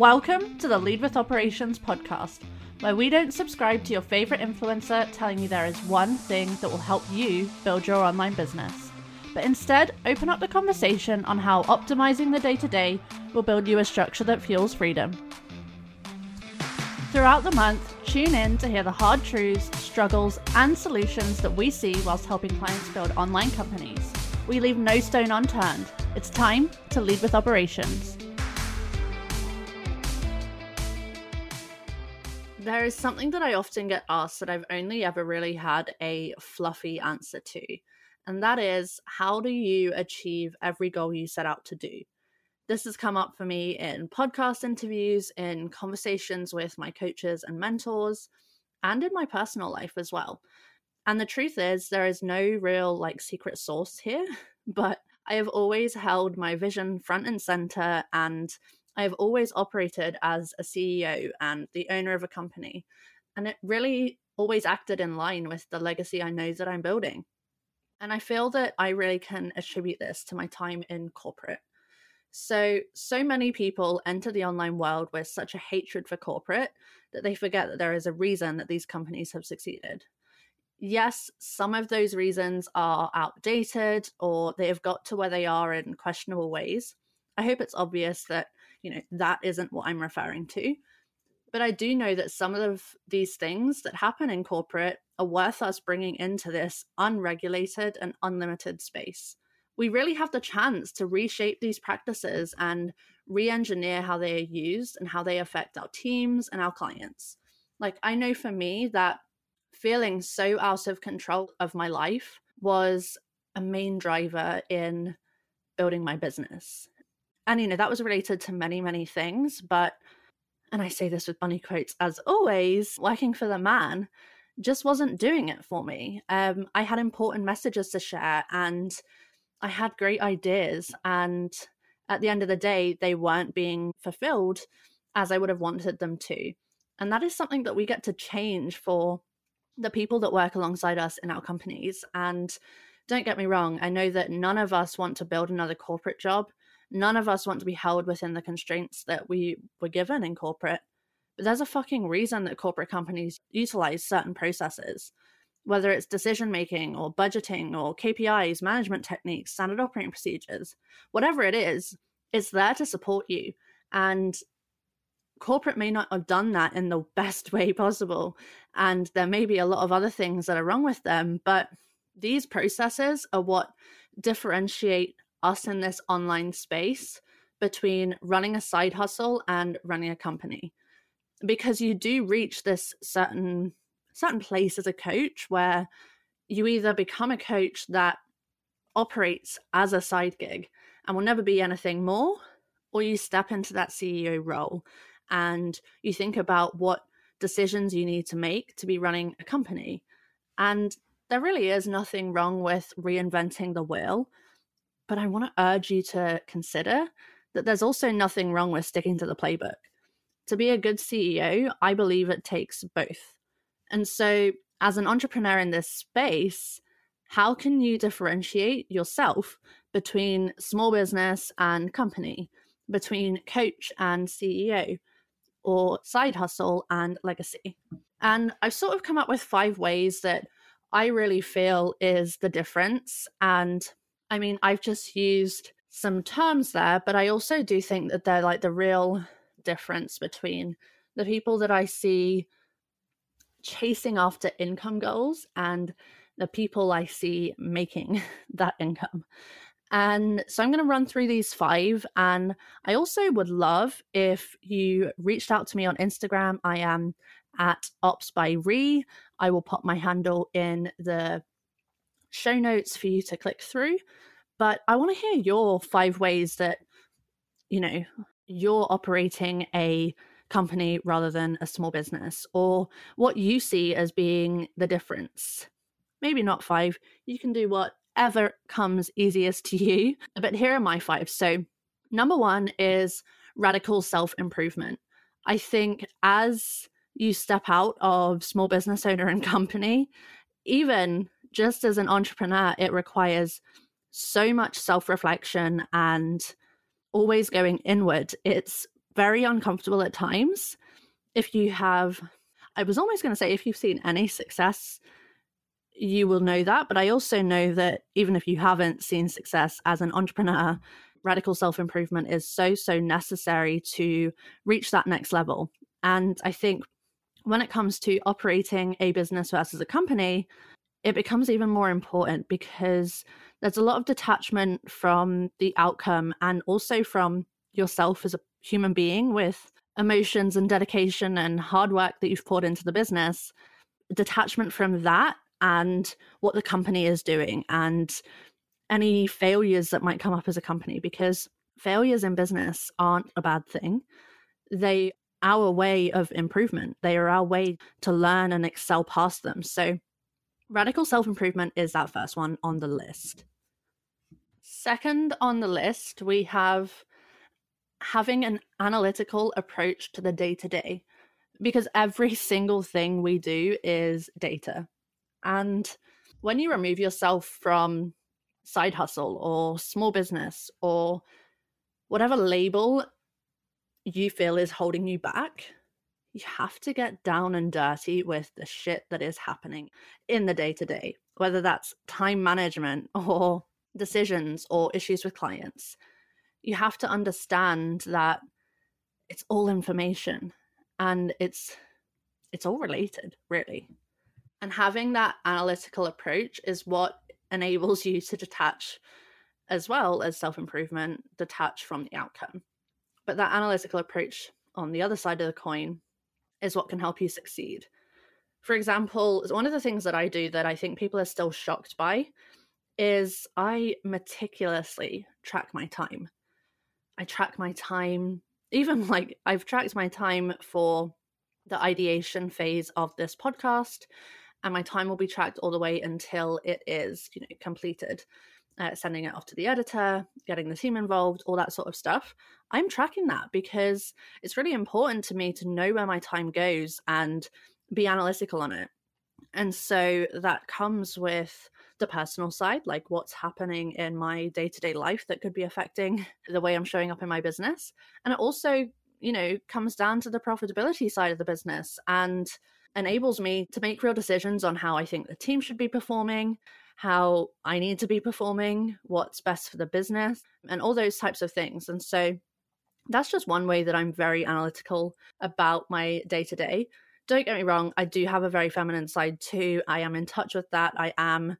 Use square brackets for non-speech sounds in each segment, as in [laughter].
Welcome to the Lead with Operations podcast, where we don't subscribe to your favorite influencer telling you there is one thing that will help you build your online business, but instead open up the conversation on how optimizing the day to day will build you a structure that fuels freedom. Throughout the month, tune in to hear the hard truths, struggles, and solutions that we see whilst helping clients build online companies. We leave no stone unturned. It's time to lead with operations. There is something that I often get asked that I've only ever really had a fluffy answer to, and that is how do you achieve every goal you set out to do? This has come up for me in podcast interviews, in conversations with my coaches and mentors, and in my personal life as well. And the truth is, there is no real like secret sauce here, [laughs] but I have always held my vision front and center and I have always operated as a CEO and the owner of a company. And it really always acted in line with the legacy I know that I'm building. And I feel that I really can attribute this to my time in corporate. So, so many people enter the online world with such a hatred for corporate that they forget that there is a reason that these companies have succeeded. Yes, some of those reasons are outdated or they have got to where they are in questionable ways. I hope it's obvious that you know, that isn't what I'm referring to. But I do know that some of these things that happen in corporate are worth us bringing into this unregulated and unlimited space. We really have the chance to reshape these practices and re engineer how they are used and how they affect our teams and our clients. Like, I know for me that feeling so out of control of my life was a main driver in building my business and, you know, that was related to many, many things. But, and I say this with bunny quotes, as always, working for the man just wasn't doing it for me. Um, I had important messages to share and I had great ideas. And at the end of the day, they weren't being fulfilled as I would have wanted them to. And that is something that we get to change for the people that work alongside us in our companies. And don't get me wrong, I know that none of us want to build another corporate job none of us want to be held within the constraints that we were given in corporate. But there's a fucking reason that corporate companies utilize certain processes, whether it's decision making or budgeting or KPIs, management techniques, standard operating procedures, whatever it is, it's there to support you. And corporate may not have done that in the [laughs] best way possible. And there may be a lot of other things that are wrong with them, but these processes are what differentiate us in this online space between running a side hustle and running a company. Because you do reach this certain certain place as a coach where you either become a coach that operates as a side gig and will never be anything more or you step into that CEO role and you think about what decisions you need to make to be running a company. And there really is nothing wrong with reinventing the wheel but I want to urge you to consider that there's also nothing wrong with sticking to the playbook. To be a good CEO, I believe it takes both. And so, as an entrepreneur in this space, how can you differentiate yourself between small business and company, between coach and CEO, or side hustle and legacy? And I've sort of come up with five ways that I really feel is the difference. And I mean, I've just used some terms there, but I also do think that they're like the real difference between the people that I see chasing after income goals and the people I see making [laughs] that income. And so I'm going to run through these five. And I also would love if you reached out to me on Instagram. I am at Ops by Re. I will pop my handle in the show notes for you to click through. But I want to hear your five ways that, you know, you're operating a company rather than a small business, or what you see as being the difference. Maybe not five. You can do whatever comes easiest to you. But here are my five. So, number one is radical self improvement. I think as you step out of small business owner and company, even just as an entrepreneur, it requires so much self reflection and always going inward. It's very uncomfortable at times. If you have, I was almost going to say, if you've seen any success, you will know that. But I also know that even if you haven't seen success as an entrepreneur, radical self improvement is so, so necessary to reach that next level. And I think when it comes to operating a business versus a company, it becomes even more important because there's a lot of detachment from the outcome and also from yourself as a human being with emotions and dedication and hard work that you've poured into the business. Detachment from that and what the company is doing and any failures that might come up as a company because failures in business aren't a bad thing. They are our way of improvement. They are our way to learn and excel past them. So radical self-improvement is that first one on the list. Second on the list, we have having an analytical approach to the day to day because every [laughs] single thing we do is data. And when you remove yourself from side hustle or small business or whatever label you feel is holding you back, you have to get down and dirty with the shit that is happening in the day to day, whether that's time management [laughs] or decisions or issues with clients. You have to understand that it's all information and it's it's all related, really. And having that analytical approach is what enables you to detach as well as self improvement, detach from the outcome. But that analytical approach on the other side of the coin is what can help you succeed. For example, one of the things that I do that I think people are still shocked by is I meticulously track my time. I track my time, even like I've tracked my time for the ideation phase of this podcast and my time will be tracked all the way until it is you know completed uh, sending it off to the editor getting the team involved all that sort of stuff. I'm tracking that because it's really important to me to know where my time goes and be analytical on it. And so that comes with the personal side like what's happening in my day-to-day life that could be affecting [laughs] the way i'm showing up in my business. And it also you know comes down to the profitability side of the business and enables me to make real decisions on how I think the team should be performing, how I need to be performing, what's best for the business, and all those types of things. And so that's just one way that I'm very analytical about my day to day. Don't get me wrong, I do have a very feminine side too. I am in touch with that. I am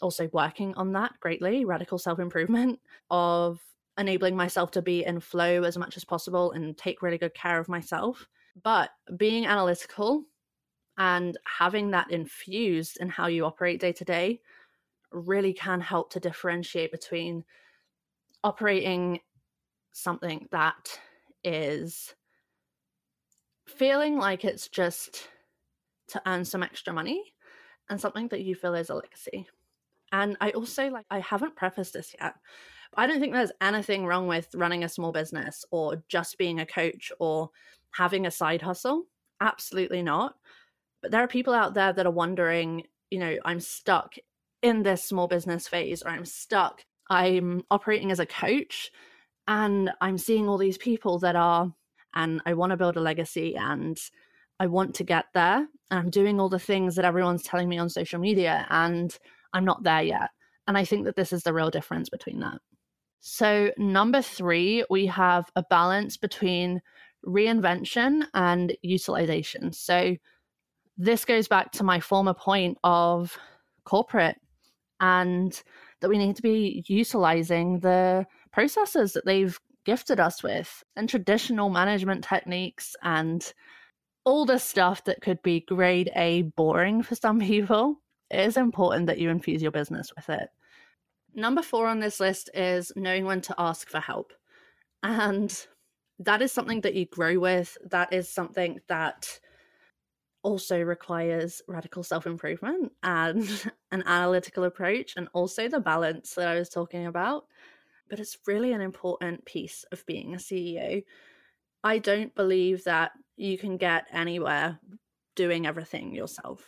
also working on that greatly, radical self improvement [laughs] of enabling myself to be in flow as much as possible and take really good care of myself. But being analytical and having that infused in how you operate day to day really can help to differentiate between operating something that is feeling like it's just to earn some extra money and something that you feel is a legacy. And I also like I haven't prefaced this yet. I don't think there's anything wrong with running a small business or just being a coach or having a side hustle. Absolutely not. But there are people out there that are wondering, you know, I'm stuck in this small business phase or I'm stuck. I'm operating as a coach and I'm seeing all these people that are, and I want to build a legacy and I want to get there. And I'm doing all the things that everyone's telling me on social media and I'm not there yet. And I think that this is the real difference between that. So, number three, we have a balance between reinvention and utilization. So, this goes back to my former point of corporate and that we need to be utilizing the processes that they've gifted us with and traditional management techniques and all the stuff that could be grade A boring for some [laughs] people. It is important that you infuse your business with it. Number four on this list is knowing when to ask for help. And that is something that you grow with. That is something that also requires radical self improvement and [laughs] an analytical approach, and also the balance that I was talking about. But it's really an important piece of being a CEO. I don't believe that you can get anywhere doing everything yourself.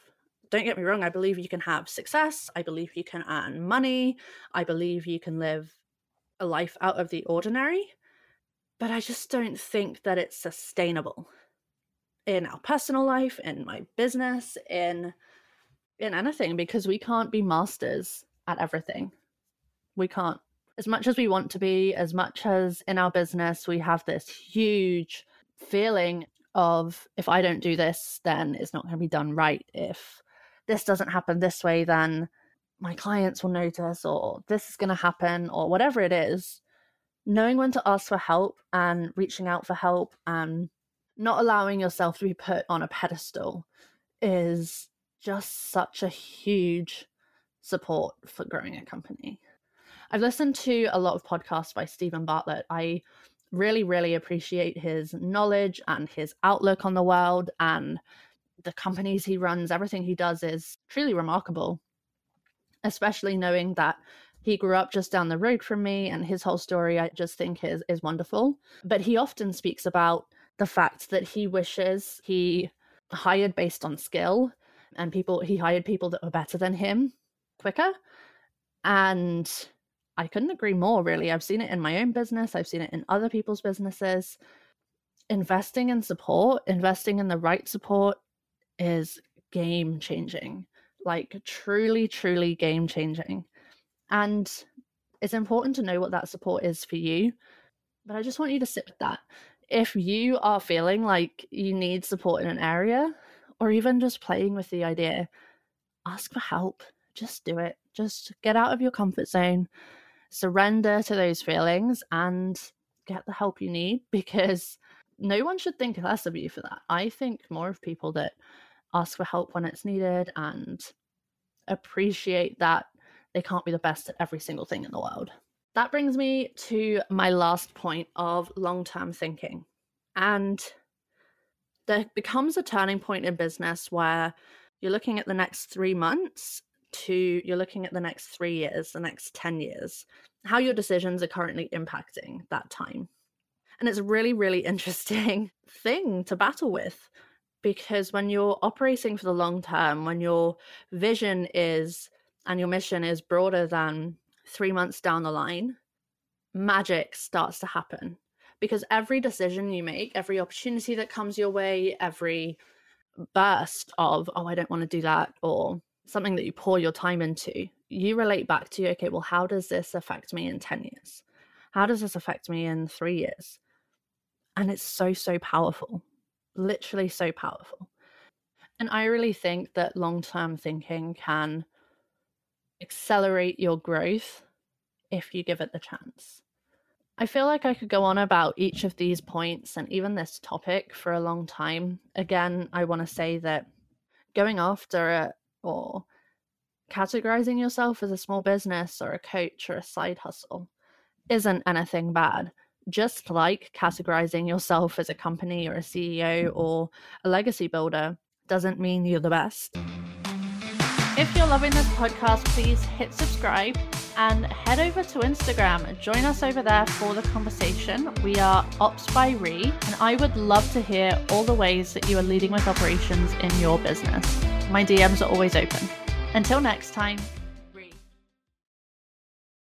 Don't get me wrong, I believe you can have success. I believe you can earn money. I believe you can live a life out of the ordinary. But I just don't think that it's sustainable in our personal life, in my business, in in anything because we can't be masters at everything. We can't. As much as we want to be, as much as in our business we have this huge feeling of if I don't do this, then it's not going to be done right. If this doesn't happen this way, then my clients will notice, or this is going to happen, or whatever it is. Knowing when to ask for help and reaching out for help and not allowing yourself to be put on a pedestal is just such a huge support for growing a company. I've listened to a lot of podcasts by Steven Bartlett. I really, really appreciate his knowledge and his outlook on the world and the companies he runs. Everything he does is truly remarkable, especially knowing that he grew up just down the road from me and his whole story I just think is is wonderful. But he often speaks about the fact that he wishes he hired based on skill and people he hired people that were better than him quicker and I couldn't agree more, really. I've seen it in my own business, I've seen it in other people's businesses. Investing in support, investing in the right support is game changing, like truly, truly game changing. And it's important to know what that support is for you. But I just want you to sit with that. If you are feeling like you need support in an area, or even just playing with the idea, ask for help. Just do it. Just get out of your comfort zone surrender to those feelings and get the help you need [laughs] because no one should think less of you for that. I think more of people that ask for help when it's needed and appreciate that they can't be the best at every single thing in the world. That brings me to my last point of long term thinking. And there becomes a turning point in business where you're looking at the next three months to you're looking at the next three years, the next 10 years, how your decisions are currently impacting that time. And it's a really, really [laughs] interesting thing to battle with because when you're operating for the long term, when your vision is and your mission is broader than three months down the line, magic starts to happen because every decision you make, every opportunity that comes your way, every burst of, oh, I don't want to do that, or something that you pour your time into, you relate back to, okay, well, how does this affect me in 10 years? How does this affect me in three years? And it's so, so powerful, literally so powerful. And I really think that long term thinking can accelerate your growth if you give it the chance. I feel like I could go on about each of these points and even this topic for a long time. Again, I want to say that going after a, or categorizing yourself as a small business or a coach or a side hustle isn't anything bad. Just like categorizing yourself as a company or a CEO or a legacy builder doesn't mean you're the best. If you're loving this podcast, please hit subscribe and head over to Instagram. Join us over there for the conversation. We are Ops by Re, and I would love to hear all the ways that you are leading with operations in your business. My DMs are always open. Until next time.